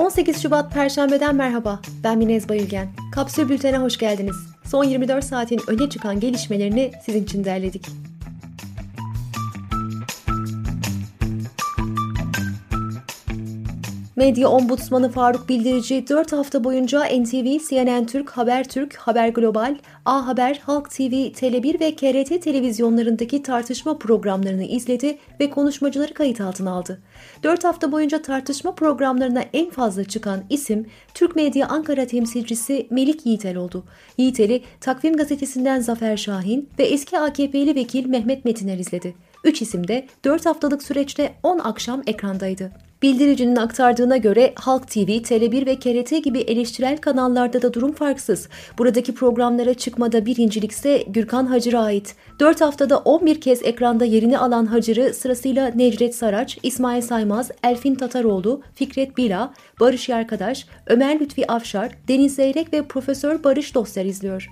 18 Şubat Perşembe'den merhaba. Ben Minez Bayülgen. Kapsül Bülten'e hoş geldiniz. Son 24 saatin öne çıkan gelişmelerini sizin için derledik. Medya Ombudsmanı Faruk Bildirici 4 hafta boyunca NTV, CNN Türk, Habertürk, Haber Global, A Haber, Halk TV, Tele1 ve KRT televizyonlarındaki tartışma programlarını izledi ve konuşmacıları kayıt altına aldı. 4 hafta boyunca tartışma programlarına en fazla çıkan isim Türk Medya Ankara temsilcisi Melik Yiğitel oldu. Yiğitel'i Takvim Gazetesi'nden Zafer Şahin ve eski AKP'li vekil Mehmet Metiner izledi. Üç isim de 4 haftalık süreçte 10 akşam ekrandaydı. Bildiricinin aktardığına göre Halk TV, Tele1 ve KRT gibi eleştirel kanallarda da durum farksız. Buradaki programlara çıkmada birincilikse Gürkan Hacır'a ait. 4 haftada 11 kez ekranda yerini alan Hacır'ı sırasıyla Necdet Saraç, İsmail Saymaz, Elfin Tataroğlu, Fikret Bila, Barış Yarkadaş, Ömer Lütfi Afşar, Deniz Zeyrek ve Profesör Barış Dostlar izliyor.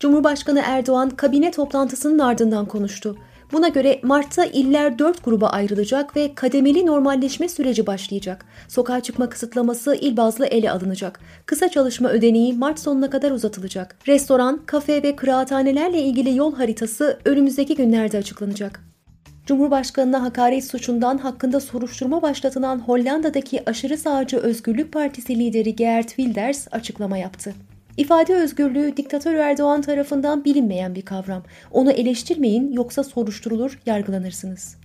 Cumhurbaşkanı Erdoğan kabine toplantısının ardından konuştu. Buna göre Mart'ta iller 4 gruba ayrılacak ve kademeli normalleşme süreci başlayacak. Sokağa çıkma kısıtlaması il bazlı ele alınacak. Kısa çalışma ödeneği Mart sonuna kadar uzatılacak. Restoran, kafe ve kıraathanelerle ilgili yol haritası önümüzdeki günlerde açıklanacak. Cumhurbaşkanına hakaret suçundan hakkında soruşturma başlatılan Hollanda'daki aşırı sağcı Özgürlük Partisi lideri Geert Wilders açıklama yaptı. İfade özgürlüğü diktatör Erdoğan tarafından bilinmeyen bir kavram. Onu eleştirmeyin yoksa soruşturulur, yargılanırsınız.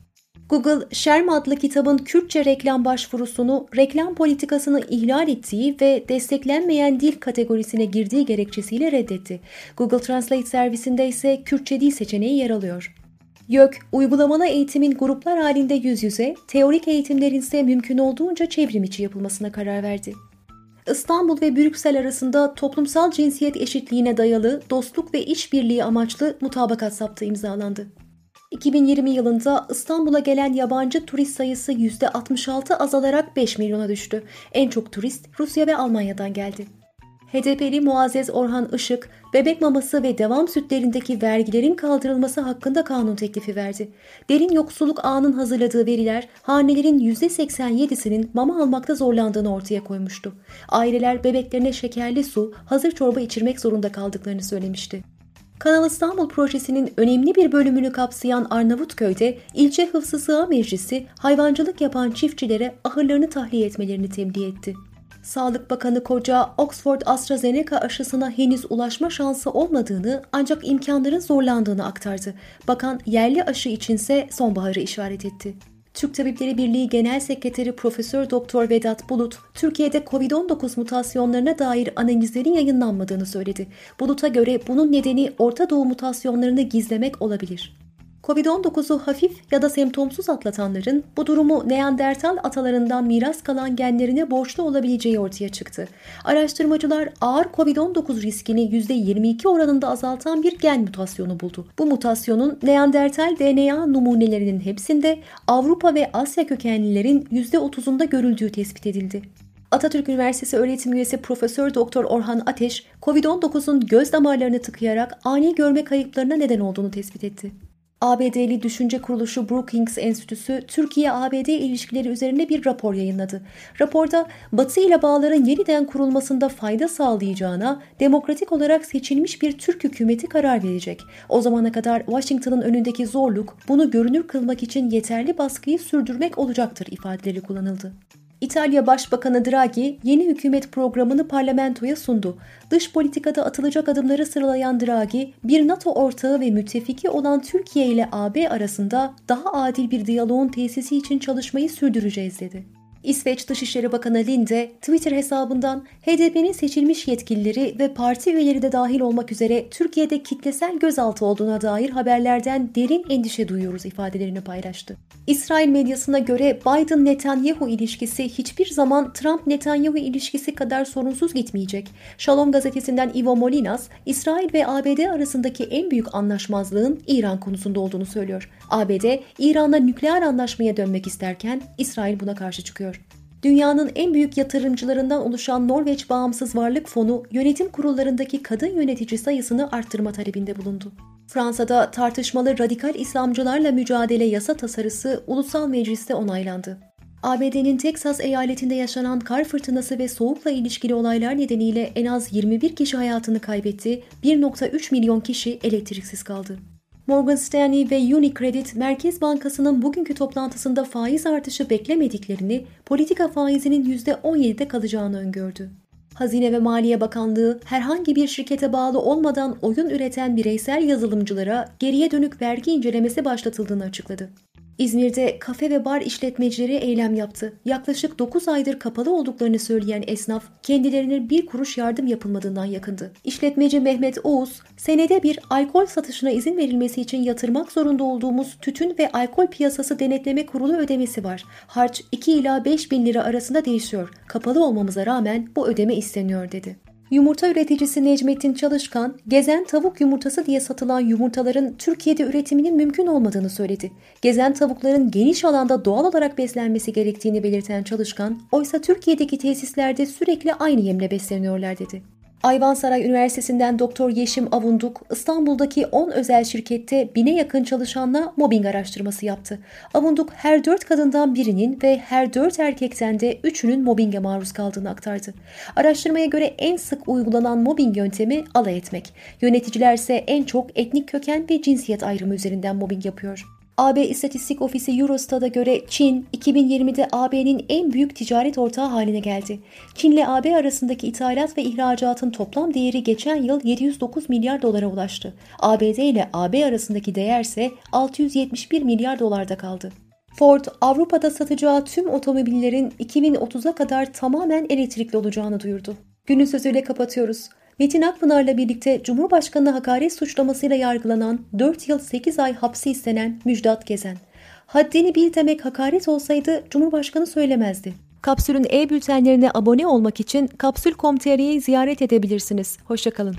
Google, Sherm adlı kitabın Kürtçe reklam başvurusunu reklam politikasını ihlal ettiği ve desteklenmeyen dil kategorisine girdiği gerekçesiyle reddetti. Google Translate servisinde ise Kürtçe dil seçeneği yer alıyor. YÖK, uygulamalı eğitimin gruplar halinde yüz yüze, teorik eğitimlerin ise mümkün olduğunca çevrim içi yapılmasına karar verdi. İstanbul ve Brüksel arasında toplumsal cinsiyet eşitliğine dayalı dostluk ve işbirliği amaçlı mutabakat saptı imzalandı. 2020 yılında İstanbul'a gelen yabancı turist sayısı %66 azalarak 5 milyona düştü. En çok turist Rusya ve Almanya'dan geldi. HDP'li Muazzez Orhan Işık, bebek maması ve devam sütlerindeki vergilerin kaldırılması hakkında kanun teklifi verdi. Derin Yoksulluk Ağı'nın hazırladığı veriler hanelerin %87'sinin mama almakta zorlandığını ortaya koymuştu. Aileler bebeklerine şekerli su, hazır çorba içirmek zorunda kaldıklarını söylemişti. Kanal İstanbul projesinin önemli bir bölümünü kapsayan Arnavutköy'de ilçe hıfzı sığa meclisi hayvancılık yapan çiftçilere ahırlarını tahliye etmelerini tebliğ etti. Sağlık Bakanı Koca, Oxford AstraZeneca aşısına henüz ulaşma şansı olmadığını ancak imkanların zorlandığını aktardı. Bakan yerli aşı içinse sonbaharı işaret etti. Türk Tabipleri Birliği Genel Sekreteri Profesör Doktor Vedat Bulut, Türkiye'de COVID-19 mutasyonlarına dair analizlerin yayınlanmadığını söyledi. Bulut'a göre bunun nedeni Orta Doğu mutasyonlarını gizlemek olabilir. Covid-19'u hafif ya da semptomsuz atlatanların bu durumu Neandertal atalarından miras kalan genlerine borçlu olabileceği ortaya çıktı. Araştırmacılar ağır Covid-19 riskini %22 oranında azaltan bir gen mutasyonu buldu. Bu mutasyonun Neandertal DNA numunelerinin hepsinde Avrupa ve Asya kökenlilerin %30'unda görüldüğü tespit edildi. Atatürk Üniversitesi öğretim üyesi Profesör Doktor Orhan Ateş, COVID-19'un göz damarlarını tıkayarak ani görme kayıplarına neden olduğunu tespit etti. ABD'li düşünce kuruluşu Brookings Enstitüsü Türkiye-ABD ilişkileri üzerine bir rapor yayınladı. Raporda Batı ile bağların yeniden kurulmasında fayda sağlayacağına demokratik olarak seçilmiş bir Türk hükümeti karar verecek. O zamana kadar Washington'ın önündeki zorluk bunu görünür kılmak için yeterli baskıyı sürdürmek olacaktır ifadeleri kullanıldı. İtalya Başbakanı Draghi yeni hükümet programını parlamentoya sundu. Dış politikada atılacak adımları sıralayan Draghi, bir NATO ortağı ve müttefiki olan Türkiye ile AB arasında daha adil bir diyaloğun tesisi için çalışmayı sürdüreceğiz dedi. İsveç Dışişleri Bakanı Linde Twitter hesabından HDP'nin seçilmiş yetkilileri ve parti üyeleri de dahil olmak üzere Türkiye'de kitlesel gözaltı olduğuna dair haberlerden derin endişe duyuyoruz ifadelerini paylaştı. İsrail medyasına göre Biden-Netanyahu ilişkisi hiçbir zaman Trump-Netanyahu ilişkisi kadar sorunsuz gitmeyecek. Shalom gazetesinden Ivo Molinas, İsrail ve ABD arasındaki en büyük anlaşmazlığın İran konusunda olduğunu söylüyor. ABD, İran'la nükleer anlaşmaya dönmek isterken İsrail buna karşı çıkıyor. Dünyanın en büyük yatırımcılarından oluşan Norveç Bağımsız Varlık Fonu yönetim kurullarındaki kadın yönetici sayısını arttırma talebinde bulundu. Fransa'da tartışmalı radikal İslamcılarla mücadele yasa tasarısı ulusal mecliste onaylandı. ABD'nin Teksas eyaletinde yaşanan kar fırtınası ve soğukla ilişkili olaylar nedeniyle en az 21 kişi hayatını kaybetti, 1.3 milyon kişi elektriksiz kaldı. Morgan Stanley ve Unicredit Merkez Bankası'nın bugünkü toplantısında faiz artışı beklemediklerini, politika faizinin %17'de kalacağını öngördü. Hazine ve Maliye Bakanlığı herhangi bir şirkete bağlı olmadan oyun üreten bireysel yazılımcılara geriye dönük vergi incelemesi başlatıldığını açıkladı. İzmir'de kafe ve bar işletmecileri eylem yaptı. Yaklaşık 9 aydır kapalı olduklarını söyleyen esnaf kendilerine bir kuruş yardım yapılmadığından yakındı. İşletmeci Mehmet Oğuz, senede bir alkol satışına izin verilmesi için yatırmak zorunda olduğumuz tütün ve alkol piyasası denetleme kurulu ödemesi var. Harç 2 ila 5 bin lira arasında değişiyor. Kapalı olmamıza rağmen bu ödeme isteniyor dedi. Yumurta üreticisi Necmettin Çalışkan, gezen tavuk yumurtası diye satılan yumurtaların Türkiye'de üretiminin mümkün olmadığını söyledi. Gezen tavukların geniş alanda doğal olarak beslenmesi gerektiğini belirten Çalışkan, oysa Türkiye'deki tesislerde sürekli aynı yemle besleniyorlar dedi. Ayvansaray Üniversitesi'nden Doktor Yeşim Avunduk, İstanbul'daki 10 özel şirkette bine yakın çalışanla mobbing araştırması yaptı. Avunduk her 4 kadından birinin ve her 4 erkekten de 3'ünün mobbinge maruz kaldığını aktardı. Araştırmaya göre en sık uygulanan mobbing yöntemi alay etmek. Yöneticiler ise en çok etnik köken ve cinsiyet ayrımı üzerinden mobbing yapıyor. AB İstatistik Ofisi Eurostat'a göre Çin 2020'de AB'nin en büyük ticaret ortağı haline geldi. Çin ile AB arasındaki ithalat ve ihracatın toplam değeri geçen yıl 709 milyar dolara ulaştı. ABD ile AB arasındaki değer ise 671 milyar dolarda kaldı. Ford, Avrupa'da satacağı tüm otomobillerin 2030'a kadar tamamen elektrikli olacağını duyurdu. Günün sözüyle kapatıyoruz. Metin Akpınar'la birlikte Cumhurbaşkanı hakaret suçlamasıyla yargılanan 4 yıl 8 ay hapsi istenen Müjdat Gezen. Haddini bil demek hakaret olsaydı Cumhurbaşkanı söylemezdi. Kapsül'ün e-bültenlerine abone olmak için kapsül.com.tr'yi ziyaret edebilirsiniz. Hoşçakalın.